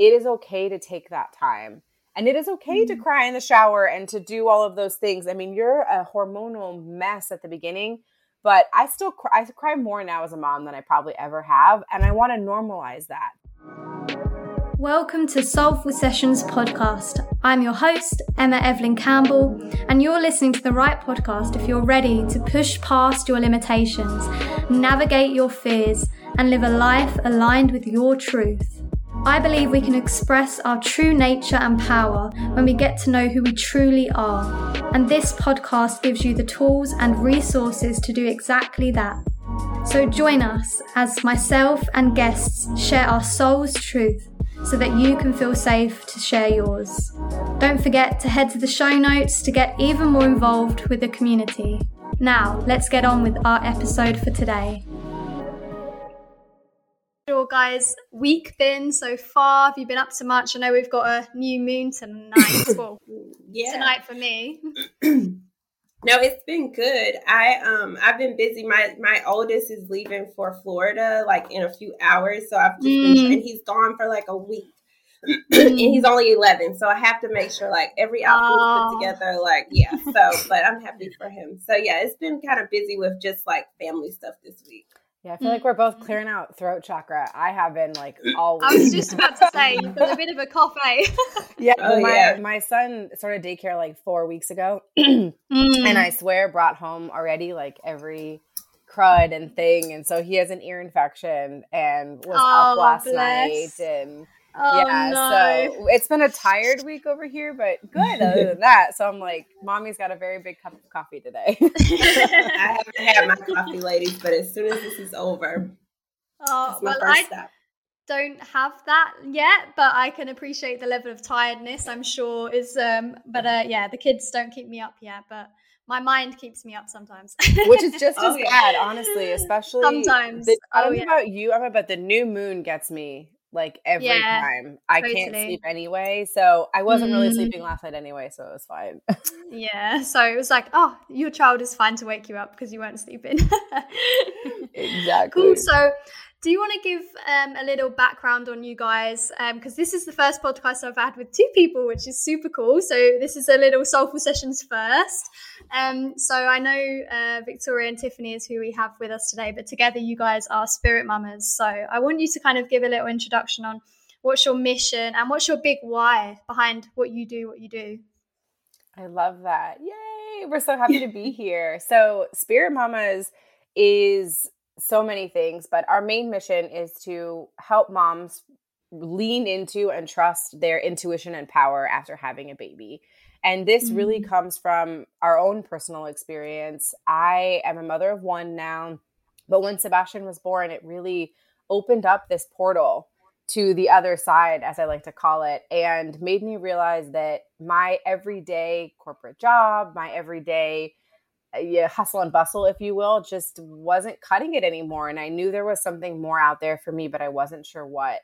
it is okay to take that time. And it is okay mm-hmm. to cry in the shower and to do all of those things. I mean, you're a hormonal mess at the beginning, but I still cry, I cry more now as a mom than I probably ever have. And I want to normalize that. Welcome to Soulful Sessions podcast. I'm your host, Emma Evelyn Campbell, and you're listening to the right podcast if you're ready to push past your limitations, navigate your fears, and live a life aligned with your truth. I believe we can express our true nature and power when we get to know who we truly are, and this podcast gives you the tools and resources to do exactly that. So join us as myself and guests share our soul's truth so that you can feel safe to share yours. Don't forget to head to the show notes to get even more involved with the community. Now, let's get on with our episode for today. Sure, guys, week been so far? Have you been up to much? I know we've got a new moon tonight. well, yeah. tonight for me. No, it's been good. I um I've been busy. My my oldest is leaving for Florida like in a few hours, so I've just mm. been and he's gone for like a week. and he's only 11 so i have to make sure like every outfit oh. put together like yeah so but i'm happy for him so yeah it's been kind of busy with just like family stuff this week yeah, I feel like we're both mm. clearing out throat chakra. I have been like all. I was just about to say you've got a bit of a cough, eh? yeah, oh, my yeah. my son started daycare like four weeks ago, mm. and I swear brought home already like every crud and thing, and so he has an ear infection and was oh, up last bless. night and Oh, yeah, no. so it's been a tired week over here, but good other than that. So I'm like, mommy's got a very big cup of coffee today. I haven't had my coffee, ladies, but as soon as this is over, oh, well, I step. don't have that yet, but I can appreciate the level of tiredness. I'm sure is, um, but uh, yeah, the kids don't keep me up yet, but my mind keeps me up sometimes. Which is just as bad, honestly, especially sometimes. The, I don't oh, know yeah. about you, I'm about the new moon gets me like every yeah, time. I totally. can't sleep anyway. So I wasn't really mm. sleeping last night anyway, so it was fine. yeah. So it was like, oh, your child is fine to wake you up because you weren't sleeping. exactly. Cool. So do you want to give um, a little background on you guys? Because um, this is the first podcast I've had with two people, which is super cool. So this is a little soulful sessions first. Um, so I know uh, Victoria and Tiffany is who we have with us today, but together you guys are spirit mamas. So I want you to kind of give a little introduction on what's your mission and what's your big why behind what you do, what you do. I love that. Yay! We're so happy to be here. So Spirit Mamas is so many things, but our main mission is to help moms lean into and trust their intuition and power after having a baby. And this mm-hmm. really comes from our own personal experience. I am a mother of one now, but when Sebastian was born, it really opened up this portal to the other side, as I like to call it, and made me realize that my everyday corporate job, my everyday yeah, hustle and bustle, if you will, just wasn't cutting it anymore. And I knew there was something more out there for me, but I wasn't sure what.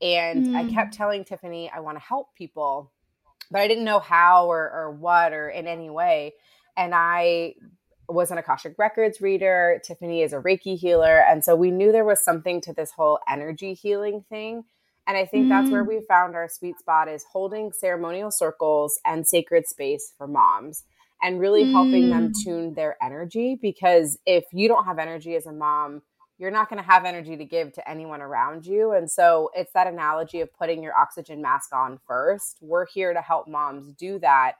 And mm. I kept telling Tiffany, I want to help people, but I didn't know how or, or what or in any way. And I was an Akashic Records reader. Tiffany is a Reiki healer. And so we knew there was something to this whole energy healing thing. And I think mm. that's where mm. we found our sweet spot is holding ceremonial circles and sacred space for moms and really mm. helping them mm. tune their energy because if you don't have energy as a mom you're not going to have energy to give to anyone around you and so it's that analogy of putting your oxygen mask on first we're here to help moms do that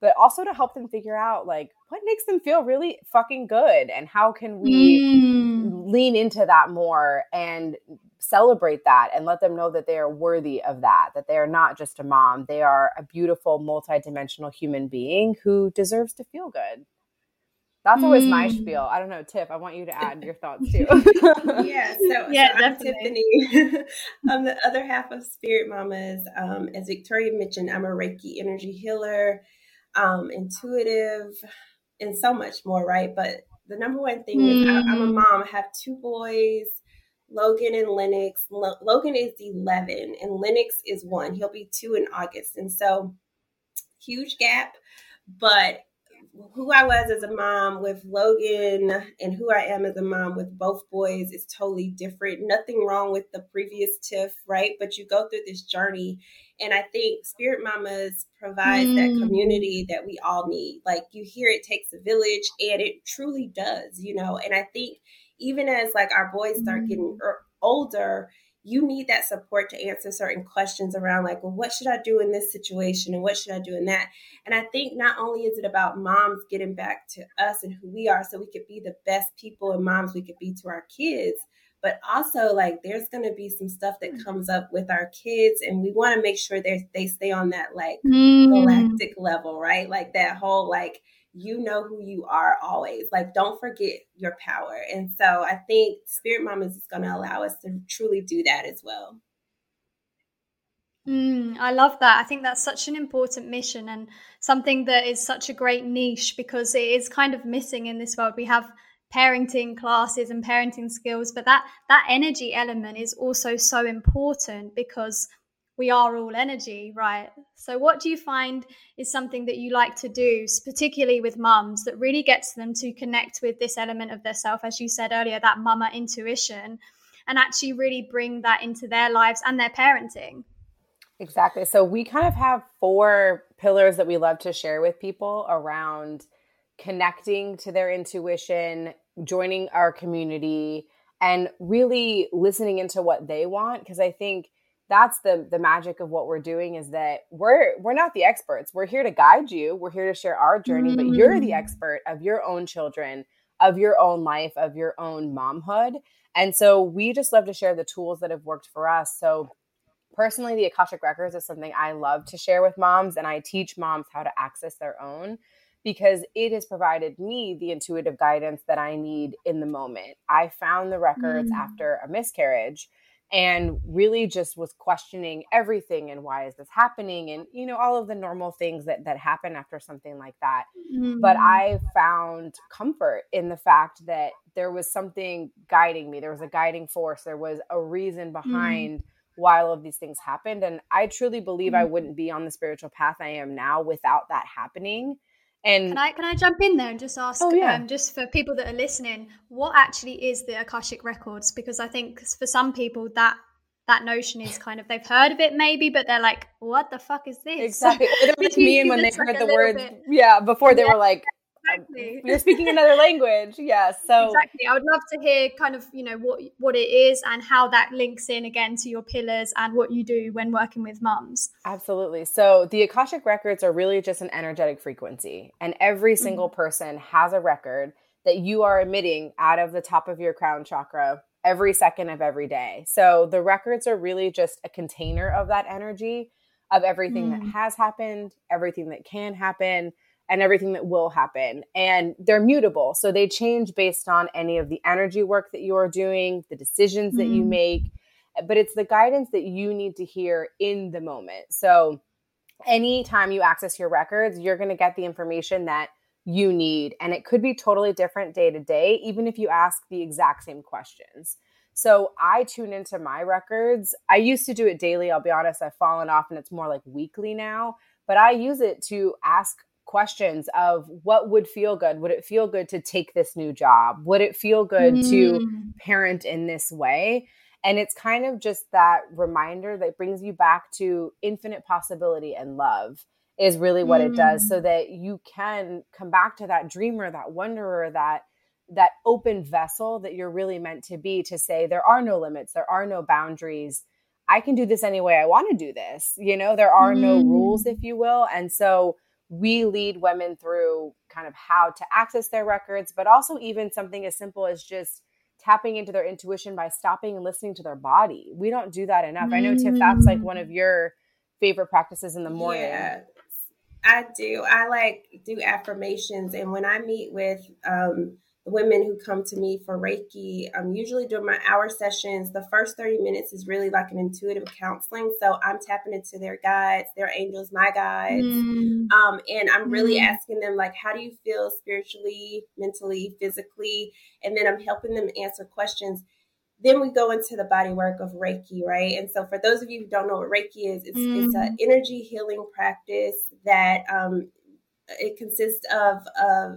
but also to help them figure out like what makes them feel really fucking good and how can we mm. lean into that more and celebrate that and let them know that they are worthy of that, that they are not just a mom. They are a beautiful, multidimensional human being who deserves to feel good. That's always mm. my spiel. I don't know, Tiff. I want you to add your thoughts too. yeah, so, yeah, so I'm Tiffany. I'm the other half of Spirit Mamas. Um, as Victoria mentioned, I'm a Reiki energy healer, um, intuitive, and so much more, right? But the number one thing mm. is I, I'm a mm. mom. I have two boys. Logan and Lennox. Lo- Logan is 11 and Lennox is one. He'll be two in August. And so, huge gap. But who I was as a mom with Logan and who I am as a mom with both boys is totally different. Nothing wrong with the previous Tiff, right? But you go through this journey. And I think Spirit Mamas provides mm. that community that we all need. Like you hear it takes a village, and it truly does, you know. And I think even as like our boys start getting mm. older, you need that support to answer certain questions around like well what should i do in this situation and what should i do in that and i think not only is it about moms getting back to us and who we are so we could be the best people and moms we could be to our kids but also like there's going to be some stuff that comes up with our kids and we want to make sure they they stay on that like mm. galactic level right like that whole like you know who you are always. Like, don't forget your power. And so I think Spirit Mamas is going to allow us to truly do that as well. Mm, I love that. I think that's such an important mission and something that is such a great niche because it is kind of missing in this world. We have parenting classes and parenting skills, but that that energy element is also so important because we are all energy, right? So, what do you find is something that you like to do, particularly with mums, that really gets them to connect with this element of their self, as you said earlier, that mama intuition, and actually really bring that into their lives and their parenting? Exactly. So, we kind of have four pillars that we love to share with people around connecting to their intuition, joining our community, and really listening into what they want. Because I think that's the the magic of what we're doing is that we're we're not the experts we're here to guide you we're here to share our journey mm-hmm. but you're the mm. expert of your own children of your own life of your own momhood and so we just love to share the tools that have worked for us so personally the akashic records is something i love to share with moms and i teach moms how to access their own because it has provided me the intuitive guidance that i need in the moment i found the records mm-hmm. after a miscarriage and really just was questioning everything and why is this happening and you know all of the normal things that that happen after something like that mm-hmm. but i found comfort in the fact that there was something guiding me there was a guiding force there was a reason mm-hmm. behind mm-hmm. why all of these things happened and i truly believe mm-hmm. i wouldn't be on the spiritual path i am now without that happening and can I can I jump in there and just ask, oh, yeah. um, just for people that are listening, what actually is the Akashic Records? Because I think for some people that that notion is kind of they've heard of it maybe, but they're like, what the fuck is this? Exactly. It me and when they heard like the word, yeah, before they yeah. were like, exactly. You're speaking another language. Yeah. So exactly. I would love to hear kind of, you know, what what it is and how that links in again to your pillars and what you do when working with mums. Absolutely. So the Akashic records are really just an energetic frequency. And every single mm-hmm. person has a record that you are emitting out of the top of your crown chakra every second of every day. So the records are really just a container of that energy of everything mm. that has happened, everything that can happen, and everything that will happen. And they're mutable. So they change based on any of the energy work that you are doing, the decisions that mm. you make. But it's the guidance that you need to hear in the moment. So anytime you access your records, you're going to get the information that you need. And it could be totally different day to day, even if you ask the exact same questions. So I tune into my records. I used to do it daily. I'll be honest, I've fallen off and it's more like weekly now. But I use it to ask questions of what would feel good. Would it feel good to take this new job? Would it feel good mm. to parent in this way? And it's kind of just that reminder that brings you back to infinite possibility and love is really what mm. it does so mm. that you can come back to that dreamer, that wanderer, that that open vessel that you're really meant to be to say there are no limits, there are no boundaries. I can do this any way I want to do this. You know, there are mm. no rules if you will. And so we lead women through kind of how to access their records, but also even something as simple as just tapping into their intuition by stopping and listening to their body. We don't do that enough. Mm. I know Tiff, that's like one of mm. your favorite practices in the morning. Yeah, I do. I like do affirmations, and when I meet with um, women who come to me for Reiki, I'm usually doing my hour sessions. The first 30 minutes is really like an intuitive counseling. So I'm tapping into their guides, their angels, my guides. Mm. Um, and I'm really mm. asking them, like, how do you feel spiritually, mentally, physically? And then I'm helping them answer questions. Then we go into the body work of Reiki, right? And so for those of you who don't know what Reiki is, it's, mm. it's an energy healing practice that um, it consists of uh,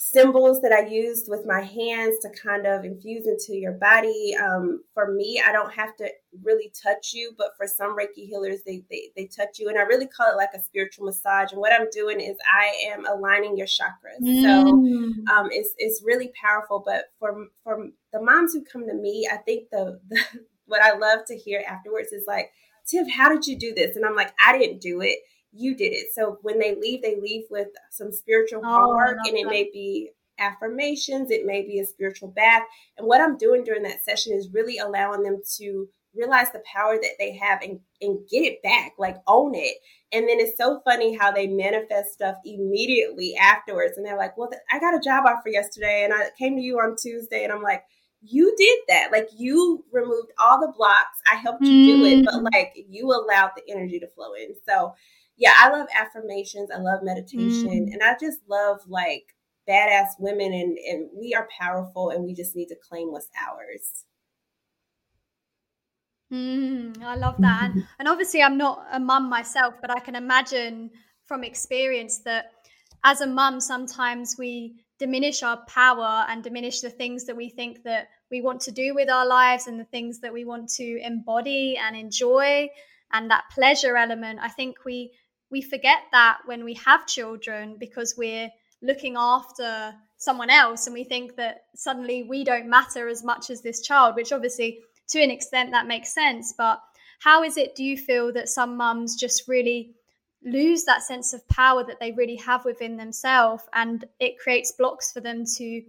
symbols that I used with my hands to kind of infuse into your body. Um, for me, I don't have to really touch you, but for some Reiki healers, they, they, they touch you. And I really call it like a spiritual massage. And what I'm doing is I am aligning your chakras. Mm. So um, it's, it's really powerful. But for, for the moms who come to me, I think the, the what I love to hear afterwards is like, Tiff, how did you do this? And I'm like, I didn't do it you did it. So when they leave, they leave with some spiritual oh, homework, and it that. may be affirmations, it may be a spiritual bath. And what I'm doing during that session is really allowing them to realize the power that they have and, and get it back, like own it. And then it's so funny how they manifest stuff immediately afterwards. And they're like, well, I got a job offer yesterday and I came to you on Tuesday. And I'm like, you did that. Like you removed all the blocks. I helped you mm. do it, but mm. like you allowed the energy to flow in. So yeah, I love affirmations. I love meditation. Mm. And I just love like badass women and, and we are powerful and we just need to claim what's ours. Mm, I love that. And, and obviously, I'm not a mum myself, but I can imagine from experience that as a mum, sometimes we diminish our power and diminish the things that we think that we want to do with our lives and the things that we want to embody and enjoy and that pleasure element. I think we we forget that when we have children because we're looking after someone else and we think that suddenly we don't matter as much as this child which obviously to an extent that makes sense but how is it do you feel that some mums just really lose that sense of power that they really have within themselves and it creates blocks for them to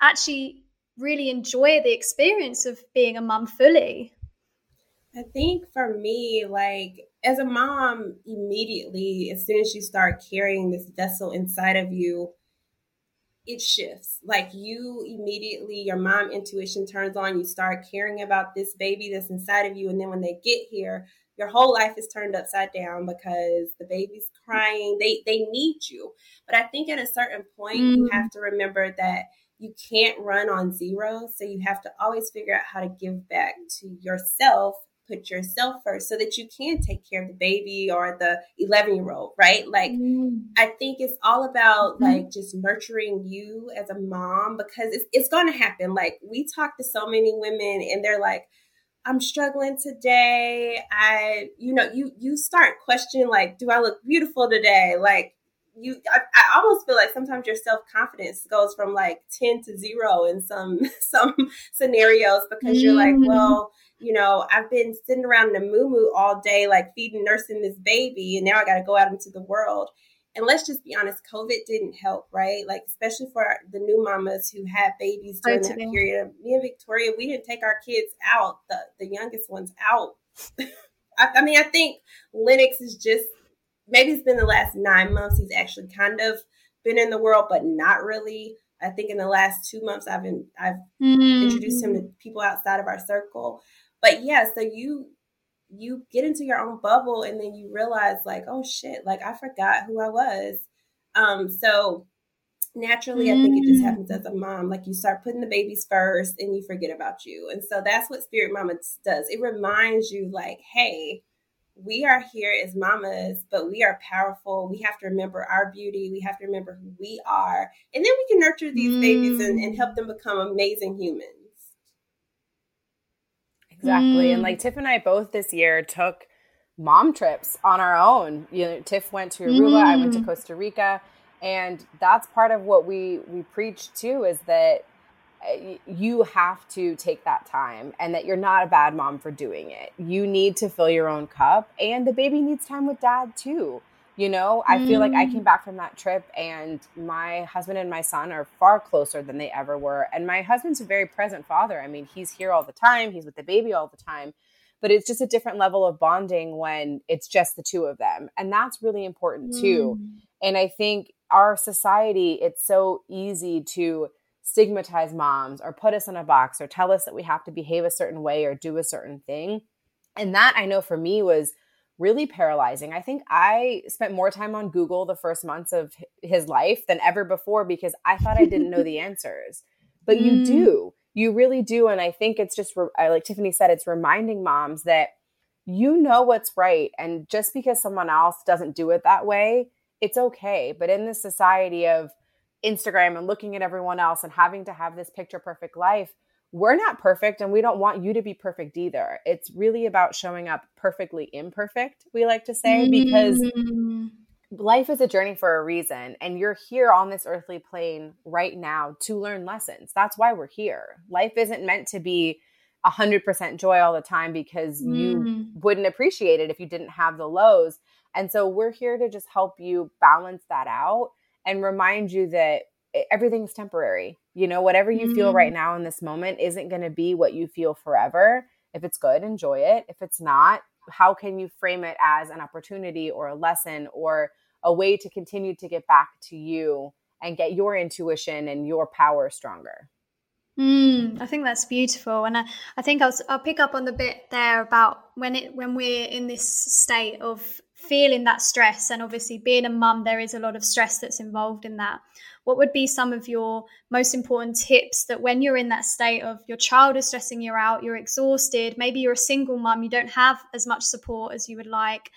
actually really enjoy the experience of being a mum fully? I think for me, like as a mom, immediately, as soon as you start carrying this vessel inside of you, it shifts. Like you immediately, your mom intuition turns on. You start caring about this baby that's inside of you. And then when they get here, your whole life is turned upside down because the baby's crying. They they need you. But I think at a certain point, mm. you have to remember that you can't run on zero. So you have to always figure out how to give back to yourself put yourself first so that you can take care of the baby or the 11 year old, right? Like, mm. I think it's all about mm-hmm. like just nurturing you as a mom because it's, it's going to happen. Like, we talk to so many women and they're like, I'm struggling today. I, you know, you you start questioning like, do I look beautiful today? Like, you, I, I almost feel like sometimes your self confidence goes from like ten to zero in some some scenarios because mm-hmm. you're like, mm-hmm. well, you know, I've been sitting around in a moo all day, like feeding, nursing this baby, and now I got to go out into the world. And let's just be honest, COVID didn't help, right? Like, especially for the new mamas who had babies during that period. Me and Victoria, we didn't take our kids out, the, the youngest ones out. I, I mean, I think Lennox is just maybe it's been the last nine months he's actually kind of been in the world, but not really. I think in the last two months I've been I've mm-hmm. introduced him to people outside of our circle but yeah, so you you get into your own bubble and then you realize like, oh shit, like I forgot who I was. Um, so naturally mm. I think it just happens as a mom. Like you start putting the babies first and you forget about you. And so that's what Spirit Mama does. It reminds you like, hey, we are here as mamas, but we are powerful. We have to remember our beauty. We have to remember who we are. And then we can nurture these mm. babies and, and help them become amazing humans. Exactly. Mm. And like Tiff and I both this year took mom trips on our own. You know, Tiff went to Aruba, mm. I went to mm. Costa Rica, and that's part of what we we preach too is that you have to take that time and that you're not a bad mom for doing it. You need to fill your own cup and the baby needs time with dad too. You know, I feel like I came mm. back from that trip and my husband and my son are far closer than they ever were. And my husband's a very present father. I mean, he's here all the time, he's with the baby all the time. But it's just a different level of bonding when it's just the two of them. And that's really important too. Mm. And I think our society, it's so easy to stigmatize moms or put us in a box or tell us that we have to behave a certain way or do a certain thing. And that I know for me was really paralyzing. I think I spent more time on Google the first months of his life than ever before because I thought I didn't know the answers. But you mm. do. You really do. And I think it's just, like Tiffany said, it's reminding moms that you know what's right. And just because someone else doesn't do it that way, it's okay. But in this society of Instagram and looking at everyone else and having to have this picture perfect life, we're not perfect and we don't want you to be perfect either. It's really about showing up perfectly imperfect, we like to say, because mm-hmm. life is a journey for a reason. And you're here on this earthly plane right now to learn lessons. That's why we're here. Life isn't meant to be 100% joy all the time because mm. you wouldn't appreciate it if you didn't have the lows. And so we're here to just help you balance that out and remind you that everything's temporary. You know, whatever you mm-hmm. feel right mm-hmm. now in this moment isn't going to be what you feel forever. If it's good, enjoy it. If it's not, how can you frame it as an opportunity or a lesson or a way to continue to get back to you and get your intuition and your power stronger? Mm, I think that's beautiful, and I, I think I'll, I'll pick up on the bit there about when it when we're in this state of feeling that stress, and obviously being a mum, there is a lot of stress that's involved in that. What would be some of your most important tips that when you're in that state of your child is stressing you out, you're exhausted, maybe you're a single mum, you don't have as much support as you would like,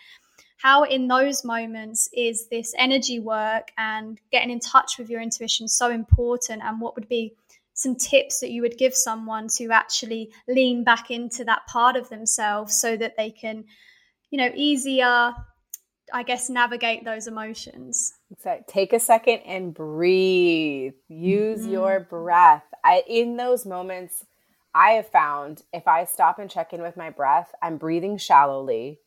how in those moments is this energy work and getting in touch with your intuition so important and what would be some tips that you would give someone to actually lean back into that part of themselves so that they can you know easier i guess navigate those emotions. So take a second and breathe. Use mm-hmm. your breath. I, in those moments i have found if i stop and check in with my breath i'm breathing shallowly.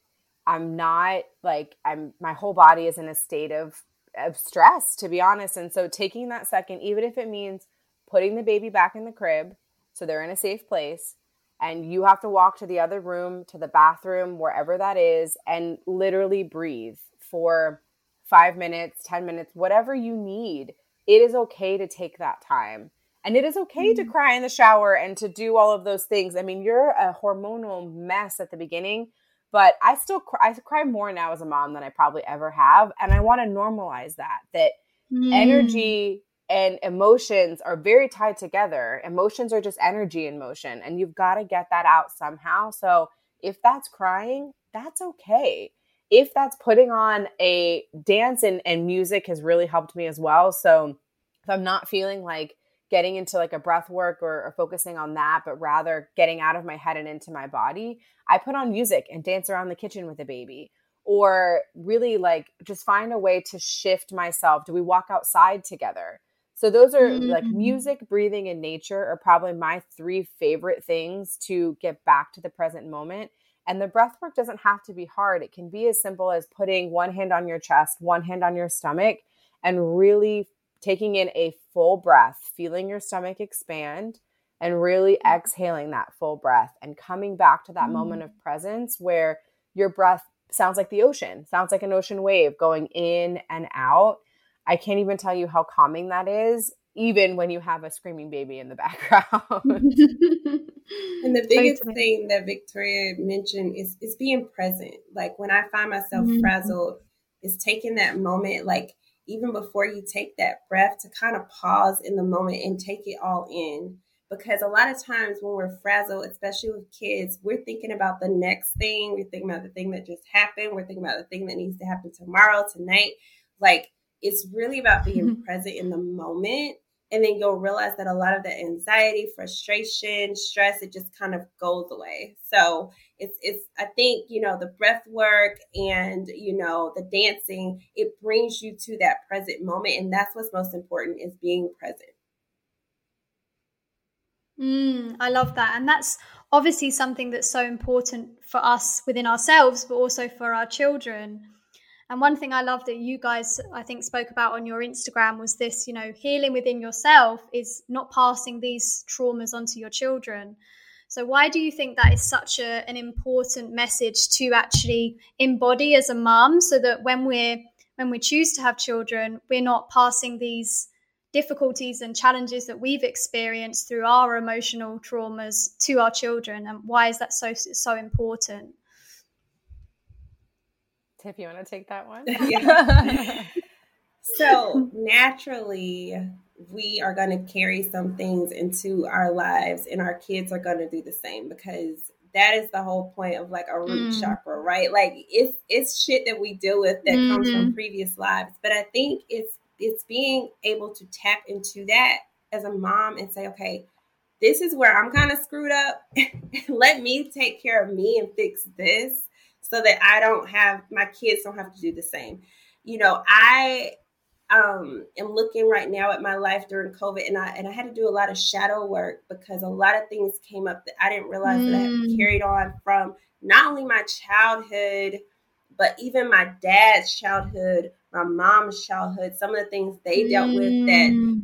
I'm not like i'm my whole body is in a state of of stress to be honest. And so taking that second even if it means putting the baby back in the crib so they're in a safe place and you have to walk to the other room to the bathroom wherever that is and literally breathe for 5 minutes 10 minutes whatever you need it is okay to take that time and it is okay mm-hmm. to cry in the shower and to do all of those things i mean you're a hormonal mess at the beginning but i still cry, I cry more now as a mom than i probably ever have and i want to normalize that that mm. energy and emotions are very tied together. Emotions are just energy in motion, and you've got to get that out somehow. So, if that's crying, that's okay. If that's putting on a dance and, and music has really helped me as well. So, if I'm not feeling like getting into like a breath work or, or, focusing on that, but rather getting out of my head and into my body, I put on music and dance around the kitchen with the baby. Or really like just find a way to shift myself. Do we walk outside together? So those are mm-hmm. like music, breathing, and nature are probably my three favorite things to get back to the present moment. And the breath work doesn't have to be hard. It can be as simple as putting one hand on your chest, one hand on your stomach, and really taking in a full breath, feeling your stomach expand, and really mm-hmm. exhaling that full breath and coming back to that mm. moment of presence where your breath sounds like the ocean, sounds like an ocean wave going in and out. I can't even tell you how calming that is, even when you have a screaming baby in the background. and the biggest thing that Victoria mentioned is is being present. Like when I find myself mm-hmm. frazzled, is taking that moment, like even before you take that breath, to kind of pause in the moment and take it all in. Because a lot of times when we're frazzled, especially with kids, we're thinking about the next thing. We're thinking about the thing that just happened. We're thinking about the thing that needs to happen tomorrow, tonight. Like it's really about being mm-hmm. present in the moment. And then you'll realize that a lot of the anxiety, frustration, stress, it just kind of goes away. So it's it's I think, you know, the breath work and, you know, the dancing, it brings you to that present moment. And that's what's most important is being present. Mm, I love that. And that's obviously something that's so important for us within ourselves, but also for our children. And one thing I love that you guys, I think, spoke about on your Instagram was this, you know, healing within yourself is not passing these traumas onto your children. So, why do you think that is such a, an important message to actually embody as a mum so that when we're when we choose to have children, we're not passing these difficulties and challenges that we've experienced through our emotional traumas to our children and why is that so so important Tiff, you want to take that one? yeah. so naturally, we are going to carry some things into our lives, and our kids are going to do the same because that is the whole point of like a root mm. chakra, right? Like it's it's shit that we deal with that mm-hmm. comes from mm-hmm. previous lives. But I think it's it's being able to tap into that as a mom and say, okay, this is where I'm kind of screwed up. Let me take care of me and fix this so that I don't have my kids don't have to do the same. You know, I um am looking right now at my life during COVID and I and I had to do a lot of shadow work because a lot of things came up that I didn't realize mm. that I had mm. carried on from not only my childhood, but even my dad's childhood, my mom's childhood, some of the things they dealt mm. with that mm.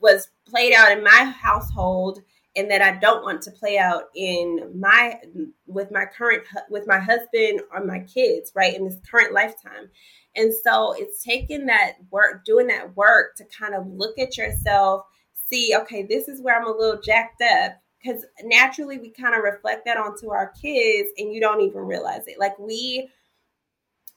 was played out in my household and that I don't want to play out in my with my current with my husband or my kids, right? In this current lifetime. And so it's taking that work, doing that work to kind of look at yourself, see, okay, this is where I'm a little jacked up. Because naturally we kind of reflect that onto our kids and you don't even realize it. Like we,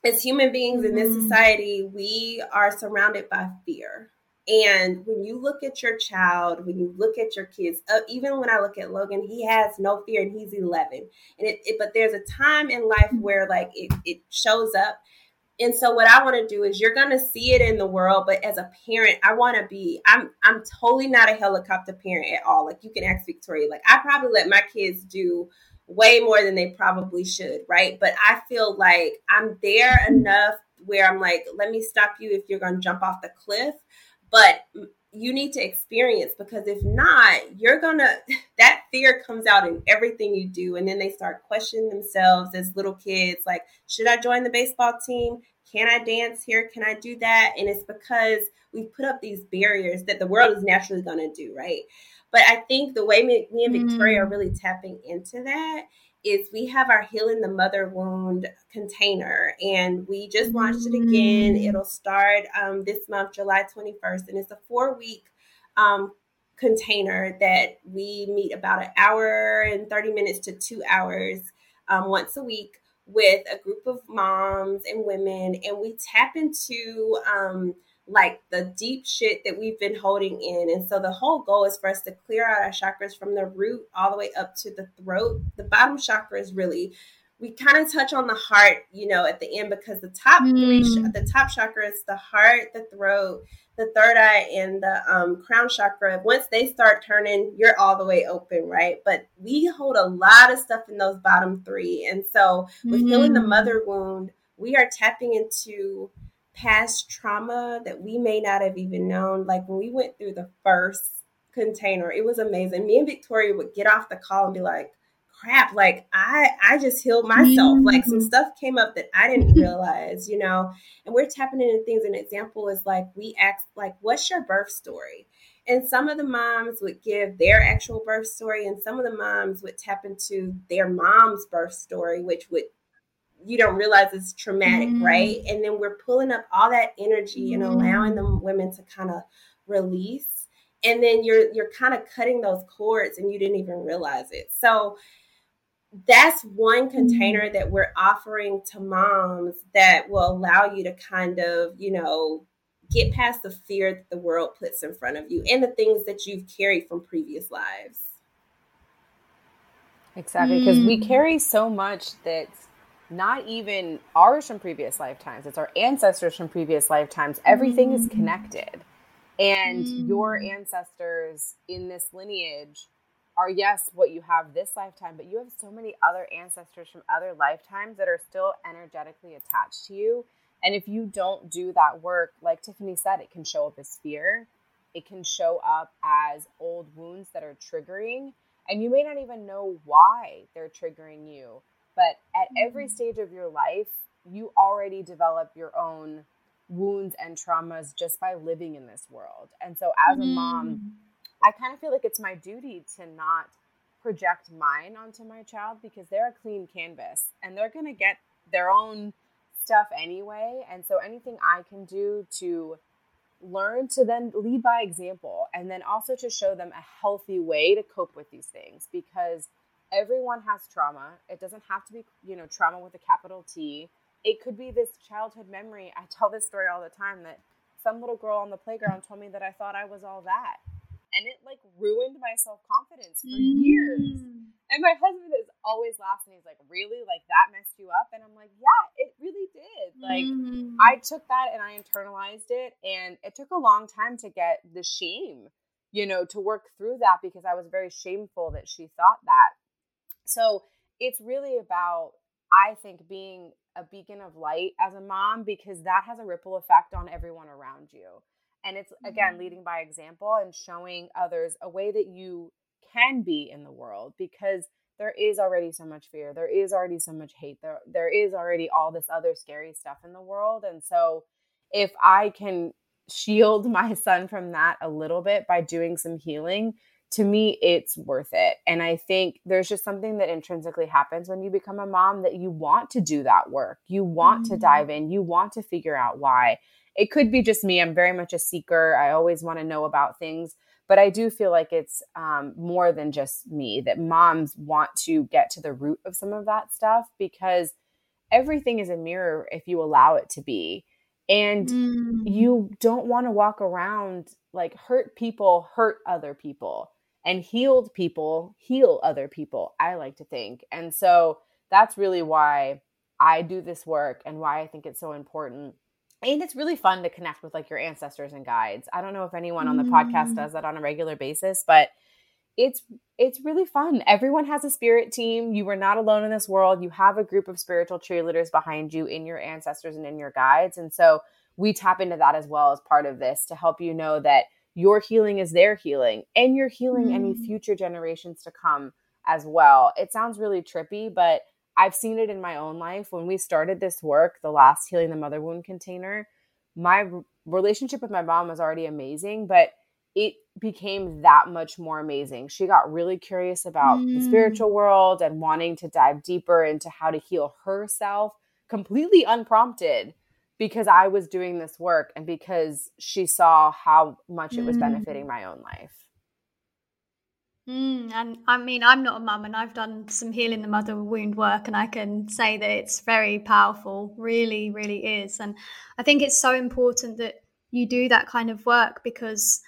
as human beings in this mm-hmm. society, we are surrounded by fear. And when you look at your child, when you look at your kids, uh, even when I look at Logan, he has no fear and he's 11. And it, it but there's a time in life mm-hmm. where like it, it shows up and so what I want to do is you're going to see it in the world, but as a parent, I want to be I'm I'm totally not a helicopter parent at all. Like you can ask Victoria, like I probably let my kids do way more than they probably should, right? But I feel like I'm there enough where I'm like, let me stop you if you're going to jump off the cliff, but you need to experience because if not, you're gonna that fear comes out in everything you do, and then they start questioning themselves as little kids, like, should I join the baseball team? Can I dance here? Can I do that? And it's because we put up these barriers that the world is naturally gonna do, right? But I think the way me, me and Victoria mm. are really tapping into that is we have our healing the mother wound container and we just launched it again mm. it'll start um, this month july 21st and it's a four week um, container that we meet about an hour and 30 minutes to two hours um, once a week with a group of moms and women and we tap into um, like the deep shit that we've been holding in. And so the whole goal is for us to clear out our chakras from the root all the way up to the throat. The bottom chakra is really we kind of touch on the heart, you know, at the end because the top mm. three, the top chakra is the heart, the throat, the third eye, and the um, crown chakra. Once they start turning, you're all the way open, right? But we hold a lot of stuff in those bottom three, and so with mm. healing the mm. mother wound, we are tapping into past trauma that we may not have even known. Like when we went through the first container, it was amazing. Me and Victoria would get off the call and be like, crap, like I I just healed myself. Mm-hmm. Like some stuff came up that I didn't realize, you know. And we're tapping into things. An example is like we asked, like, what's your birth story? And some of the moms would give their actual birth story, and some of the moms would tap into their mom's birth story, which would you don't realize it's traumatic, mm-hmm. right? And then we're pulling up all that energy and allowing the mm-hmm. women to kind of release. And then you're you're kind of cutting those cords and you didn't even realize it. So that's one container mm-hmm. that we're offering to moms that will allow you to kind of, you know, get past the fear that the world puts in front of you and the things that you've carried from previous lives. Exactly, because mm. we carry so much that's not even ours from previous lifetimes, it's our ancestors from previous lifetimes. Everything mm. is connected. And mm. your ancestors in this lineage are, yes, what you have this lifetime, but you have so many other ancestors from other lifetimes that are still energetically attached to you. And if you don't do that work, like Tiffany said, it can show up as fear. It can show up as old wounds that are triggering. And you may not even know why they're triggering you but at every mm-hmm. stage of your life, you already develop your own wounds and traumas just by living in this world. And so, as a mom, mm-hmm. I kind of feel like it's my duty to not project mine onto my child because they're a clean canvas and they're going to get their own stuff anyway. And so, anything I can do to learn to then lead by example and then also to show them a healthy way to cope with these things because everyone has trauma. It doesn't have to be, you know, trauma with a capital T. It could be this childhood memory. I tell this story all the time that some little girl on the playground told me that I thought I was all that. And it like ruined my self confidence for mm. years. And my husband is always laughs and he's like, Really? Like that messed you up? And I'm like, Yeah, it really did. Like mm-hmm. I took that and I internalized it. And it took a long time to get the shame, you know, to work through that because I was very shameful that she thought that. So it's really about, I think, being a beacon of light as a mom because that has a ripple effect on everyone around you. And it's again mm-hmm. leading by example and showing others a way that you can be in the world because there is already so much fear. There is already so much hate. There there is already all this other scary stuff in the world. And so if I can shield my son from that a little bit by doing some healing, to me it's worth it. And I think there's just something that intrinsically happens when you become a mom that you want to do that work. You want mm-hmm. to dive in. You want to figure out why. It could be just me. I'm very much a seeker. I always want to know about things but I do feel like it's um, more than just me that moms want to get to the root of some of that stuff because everything is a mirror if you allow it to be. And mm. you don't want to walk around like hurt people hurt other people and healed people heal other people, I like to think. And so that's really why I do this work and why I think it's so important and it's really fun to connect with like your ancestors and guides. I don't know if anyone on the mm. podcast does that on a regular basis, but it's it's really fun. Everyone has a spirit team. You are not alone in this world. You have a group of spiritual cheerleaders behind you in your ancestors and in your guides. And so we tap into that as well as part of this to help you know that your healing is their healing and you're healing mm. any future generations to come as well. It sounds really trippy, but I've seen it in my own life. When we started this work, the last Healing the Mother Wound container, my relationship with my mom was already amazing, but it became that much more amazing. She got really curious about mm. the spiritual world and wanting to dive deeper into how to heal herself completely unprompted because I was doing this work and because she saw how much it was mm. benefiting my own life. Mm, and I mean, I'm not a mum, and I've done some healing the mother wound work, and I can say that it's very powerful. Really, really is. And I think it's so important that you do that kind of work because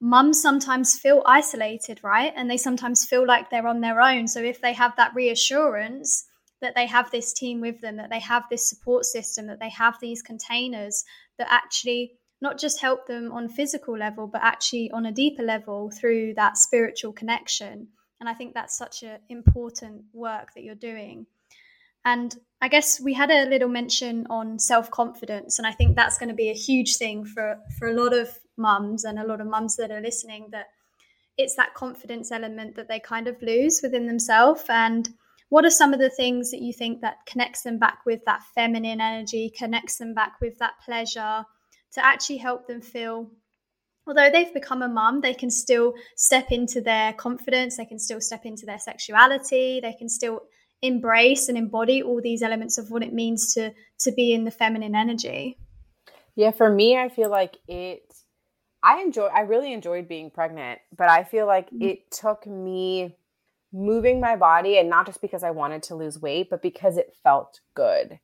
mums sometimes feel isolated, right? And they sometimes feel like they're on their own. So if they have that reassurance that they have this team with them, that they have this support system, that they have these containers that actually not just help them on physical level, but actually on a deeper level through that spiritual connection. And I think that's such an important work that you're doing. And I guess we had a little mention on self confidence, and I think that's going to be a huge thing for for a lot of mums and a lot of mums that are listening. That it's that confidence element that they kind of lose within themselves. And what are some of the things that you think that connects them back with that feminine energy, connects them back with that pleasure? to actually help them feel although they've become a mum, they can still step into their confidence, they can still step into their sexuality, they can still embrace and embody all these elements of what it means to to be in the feminine energy. Yeah, for me, I feel like it I enjoy I really enjoyed being pregnant, but I feel like mm-hmm. it took me moving my body and not just because I wanted to lose weight, but because it felt good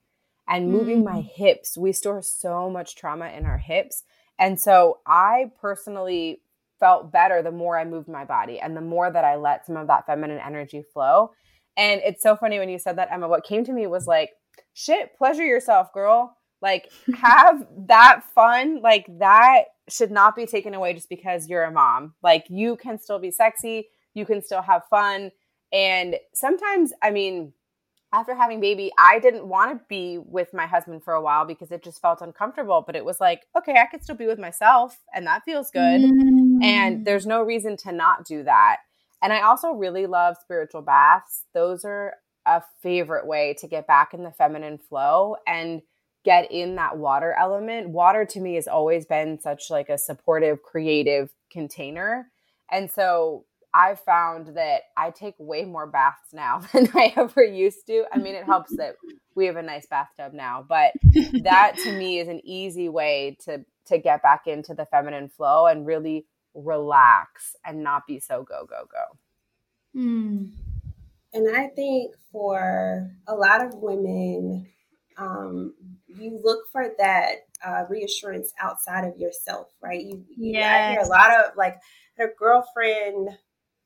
and moving mm. my hips. We store so much trauma in our hips. And so I personally felt better the more I moved my body and the more that I let some of that feminine energy flow. And it's so funny when you said that, Emma. What came to me was like, shit, pleasure yourself, girl. Like, have that fun. Like, that should not be taken away just because you're a mom. Like, you can still be sexy, you can still have fun. And sometimes, I mean, after having baby, I didn't want to be with my husband for a while because it just felt uncomfortable. But it was like, okay, I could still be with myself and that feels good. Mm. And there's no reason to not do that. And I also really love spiritual baths. Those are a favorite way to get back in the feminine flow and get in that water element. Water to me has always been such like a supportive, creative container. And so I've found that I take way more baths now than I ever used to. I mean, it helps that we have a nice bathtub now, but that to me is an easy way to to get back into the feminine flow and really relax and not be so go go go. Mm. And I think for a lot of women, um, you look for that uh, reassurance outside of yourself, right? You, you yes. I hear a lot of like a girlfriend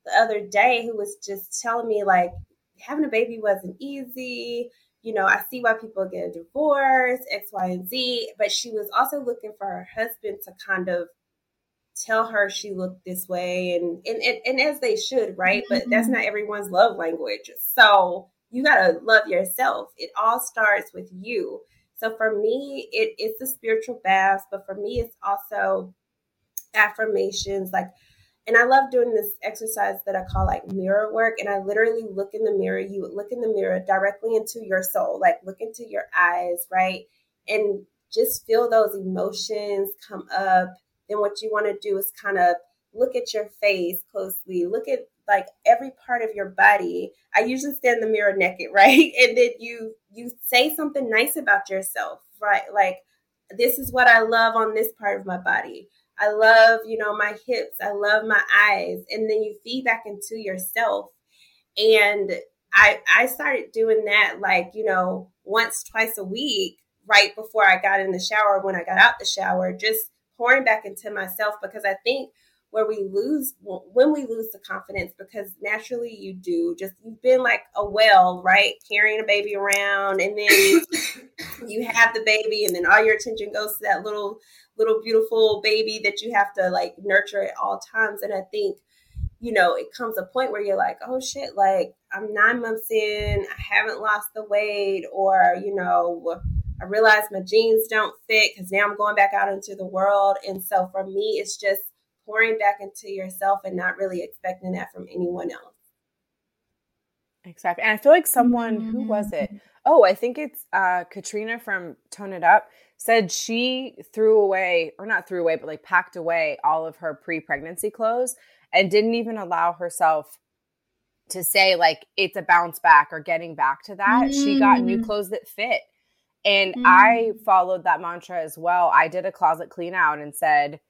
the other day who was just telling me like having a baby wasn't easy. You know, I see why people get a divorce, X, Y, and Z. But she was also looking for her husband to kind of tell her she looked this way and and, and, and as they should, right? Mm-hmm. But that's mm-hmm. not everyone's love language. So you gotta love yourself. It all starts with you. So for me, it, it's a spiritual bath, but for me, it's also affirmations like and I love doing this exercise that I call like mirror work. And I literally look in the mirror, you look in the mirror directly into your soul, like look into your eyes, right? And just feel those emotions come up. Then what you want to do is kind of look at your face closely, look at like every part of your body. I usually stand in the mirror naked, right? And then you you say something nice about yourself, right? Like this is what I love on this part of my body I love, you know, my hips. I love my eyes. And then you feed back into yourself. And I I started doing that like, you know, once, twice a week, right before I got in the shower, when I got out the shower, just pouring back into myself because I think where we lose when we lose the confidence because naturally you do just you've been like a well right carrying a baby around and then you have the baby and then all your attention goes to that little little beautiful baby that you have to like nurture at all times. And I think, you know, it comes a point where you're like, oh shit, like I'm nine months in, I haven't lost the weight, or, you know, I realize my jeans don't fit because now I'm going back out into the world. And so for me, it's just pouring back into yourself and not really expecting that from anyone else. Exactly. And I feel like someone, who was it? Mm-hmm. Oh, I think it's uh, Katrina from Tone It Up said she threw away, or not threw away, but like packed away all of her pre pregnancy clothes and didn't even allow herself to say, like, it's a bounce back or getting back to that. Mm. She got new mm. clothes that fit. And mm. I followed that mantra as well. I did a closet clean out and said,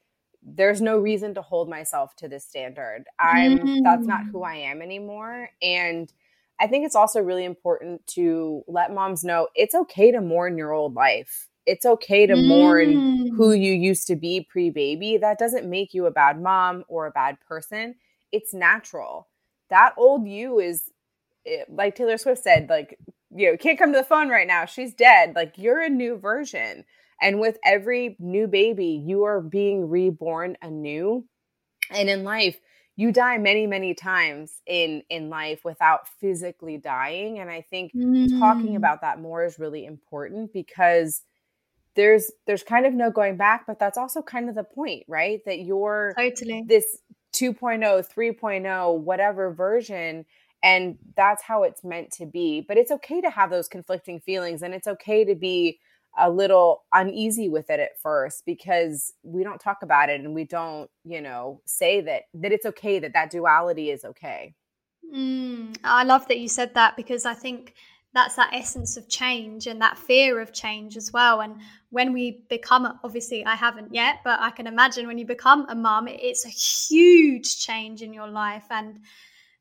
there's no reason to hold myself to this standard. I'm mm. that's not who mm. I am anymore. And I think it's also really important to let moms know it's okay to mourn your old life it's okay to mm. mourn who mm. you used to be pre baby. That doesn't make you a bad mom or a bad person. It's natural. That old you is, eh, like Taylor Swift said, like, you know, can't come to the phone right now. She's dead. Like, you're a new version. And with every new baby, you are being reborn anew. And in life, you die many many times in in life without physically dying and i think mm. talking about that more is really important because there's there's kind of no going back but that's also kind of the point right that you're totally this 2.0 3.0 whatever version and that's how it's meant to be but it's okay to have those conflicting feelings and it's okay to be a little uneasy with it at first because we don't talk about it and we don't you know say that that it's okay that that duality is okay. Mm, i love that you said that because i think that's that essence of change and that fear of change as well. And when we become obviously i haven't yet but i can imagine when you become a mum it's a huge change in your life. And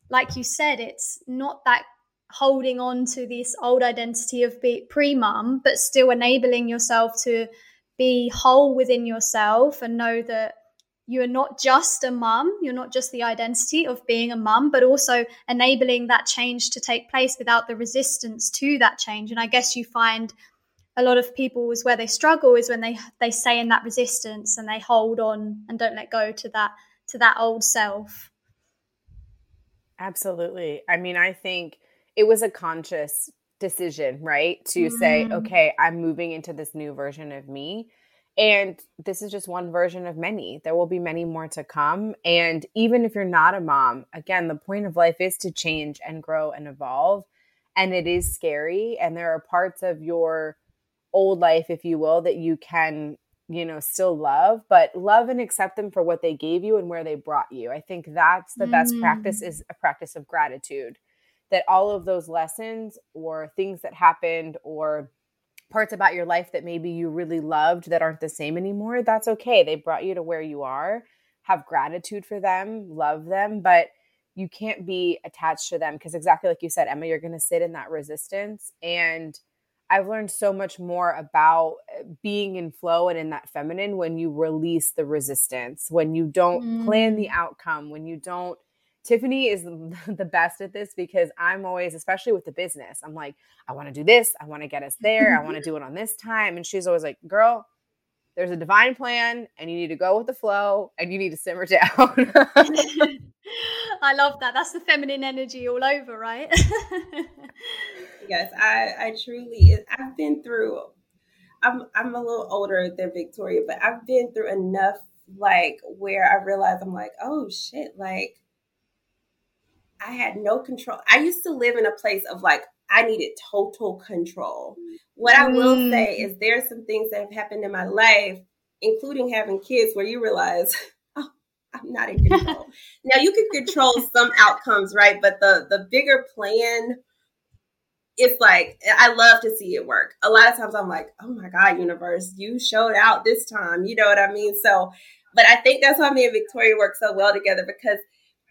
like you said it's not that holding on to this old identity of being pre-mum but still enabling yourself to be whole within yourself and know that you are not just a mum, you're not just the identity of being a mum, but also enabling that change to take place without the resistance to that change. And I guess you find a lot of people is where they struggle is when they they stay in that resistance and they hold on and don't let go to that to that old self. Absolutely. I mean, I think it was a conscious decision, right? To mm-hmm. say, okay, I'm moving into this new version of me and this is just one version of many. There will be many more to come. And even if you're not a mom, again, the point of life is to change and grow and evolve. And it is scary. And there are parts of your old life, if you will, that you can, you know, still love, but love and accept them for what they gave you and where they brought you. I think that's the mm. best practice mm. is a practice of gratitude. That all of those lessons or things that happened or parts about your life that maybe you really loved that aren't the same anymore, that's okay. They brought you to where you are. Have gratitude for them, love them, but you can't be attached to them because exactly like you said, Emma, you're going to sit in that resistance. And I've learned so much more about eh, being in flow and in that feminine when you release the resistance, when you don't mm. plan the mm. outcome, when you don't Tiffany is the best at this because I'm always, especially with the business, I'm like, I want to do this. I want to get us there. I want to do it on this time. And she's always like, girl, there's a divine plan and you need to go with the flow and you need to simmer down. I love that. That's the feminine energy all over, right? yes, I, I truly, I've been through, I'm, I'm a little older than Victoria, but I've been through enough like where I realized I'm like, oh shit, like I had no control. I used to live in a place of like, I needed total control. What I will mm. say is there are some things that have happened in my life, including having kids, where you realize, oh, I'm not in control. now you can control some outcomes, right? But the the bigger plan, it's like I love to see it work. A lot of times I'm like, oh my God, universe, you showed out this time. You know what I mean? So, but I think that's why me and Victoria work so well together because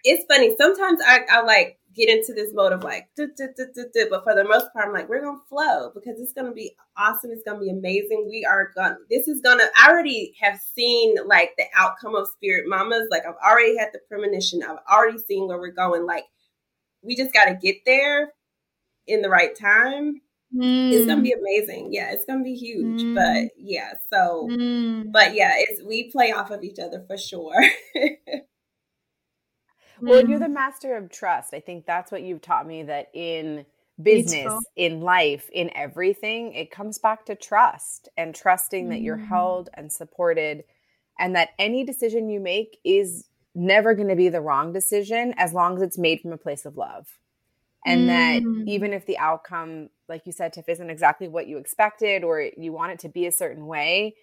it's funny. Sometimes I, I like get into this mode of like, duh, duh, duh, but for the most part, I'm like, we're gonna flow because it's gonna be awesome. It's gonna be amazing. We are gonna. This is gonna. I already have seen like the outcome of Spirit Mamas. Like I've already had the premonition. I've already seen where we're going. Like we just got to get there in the right time. Mm. It's gonna be mm. amazing. Yeah, it's gonna be huge. Mm. But yeah, so mm. but yeah, it's we play off of each other for sure. Well, you're the mm. master of trust. I think that's what you've taught me that in business, in life, in everything, it comes back to trust and trusting mm. that you're mm. held and supported and that any decision you make is never going to be the wrong decision as long as it's made from a place of love. And mm. that even if the outcome, like you said, Tiff, isn't exactly what you expected or you want it to be a certain way,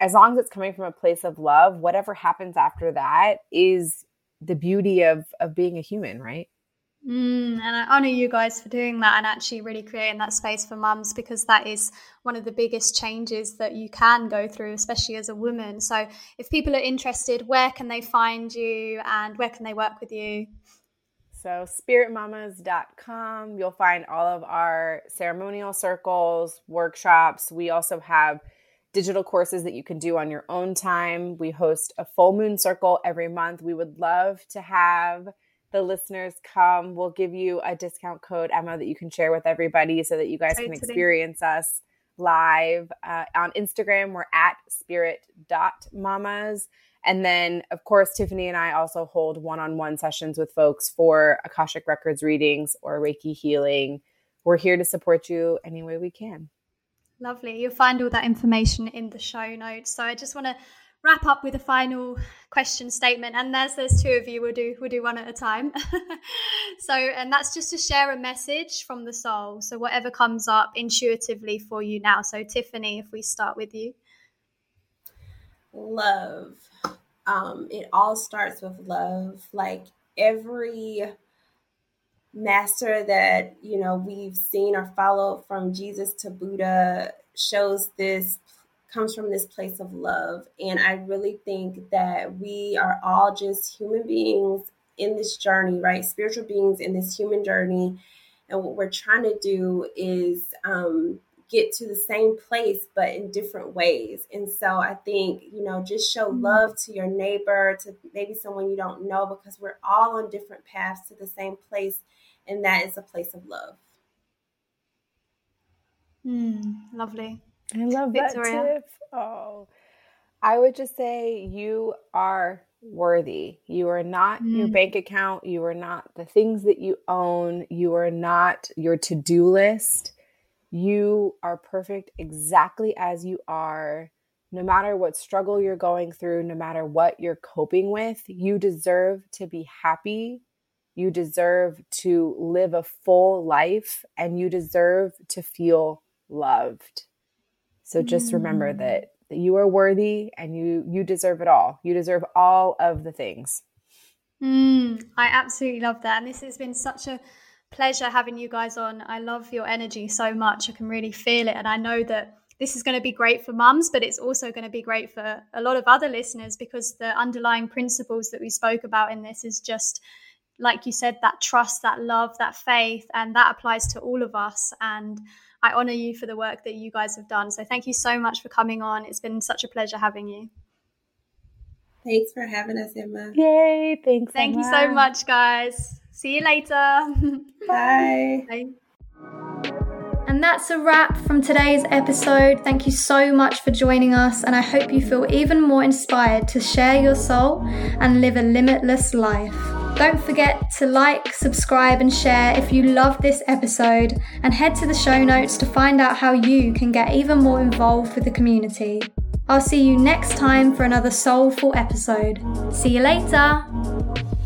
as long as it's coming from a place of love, whatever happens after that is the beauty of of being a human, right? Mm, and I honor you guys for doing that and actually really creating that space for mums because that is one of the biggest changes that you can go through, especially as a woman. So, if people are interested, where can they find you and where can they work with you? So, spiritmamas.com, you'll find all of our ceremonial circles, workshops. We also have digital courses that you can do on your own time. We host a full moon circle every month. We would love to have the listeners come. We'll give you a discount code, Emma, that you can share with everybody so that you guys can experience us live. Uh, on Instagram, we're at spirit.mamas. And then, of course, Tiffany and I also hold one on one sessions with folks for Akashic Records readings or Reiki healing. We're here to support you any way we can. Lovely. You'll find all that information in the show notes. So I just want to wrap up with a final question statement. And there's there's two of you, we'll do we'll do one at a time. so and that's just to share a message from the soul. So whatever comes up intuitively for you now. So Tiffany, if we start with you. Love. Um, it all starts with love. Like every master that you know we've seen or followed from Jesus to Buddha shows this comes from this place of love. And I really think that we are all just human beings in this journey right? Spiritual beings in this human journey. And what we're trying to do is um, get to the same place but in different ways. And so i think you know just show mm-hmm. love to your neighbor to maybe someone you don't know because we're all on different paths to the same place and that is a place of love. Mm, lovely. I love Victoria. that, Tiff. Oh, I would just say you are worthy. You are not mm. your bank account. You are not the things that you own. You are not your to do list. You are perfect exactly as you are. No matter what struggle you're going through, no matter what you're coping with, you deserve to be happy you deserve to live a full life and you deserve to feel loved. So just mm. remember that, that you are worthy and you you deserve it all. You deserve all of the things. Mm, I absolutely love that. And this has been such a pleasure having you guys on. I love your energy so much. I can really feel it. And I know that this is going to be great for mums, but it's also going to be great for a lot of other listeners because the underlying principles that we spoke about in this is just like you said, that trust, that love, that faith, and that applies to all of us. And I honor you for the work that you guys have done. So thank you so much for coming on. It's been such a pleasure having you. Thanks for having us, Emma. Yay! Thanks. Thank Emma. you so much, guys. See you later. Bye. Bye. And that's a wrap from today's episode. Thank you so much for joining us, and I hope you feel even more inspired to share your soul and live a limitless life. Don't forget to like, subscribe, and share if you love this episode, and head to the show notes to find out how you can get even more involved with the community. I'll see you next time for another soulful episode. See you later!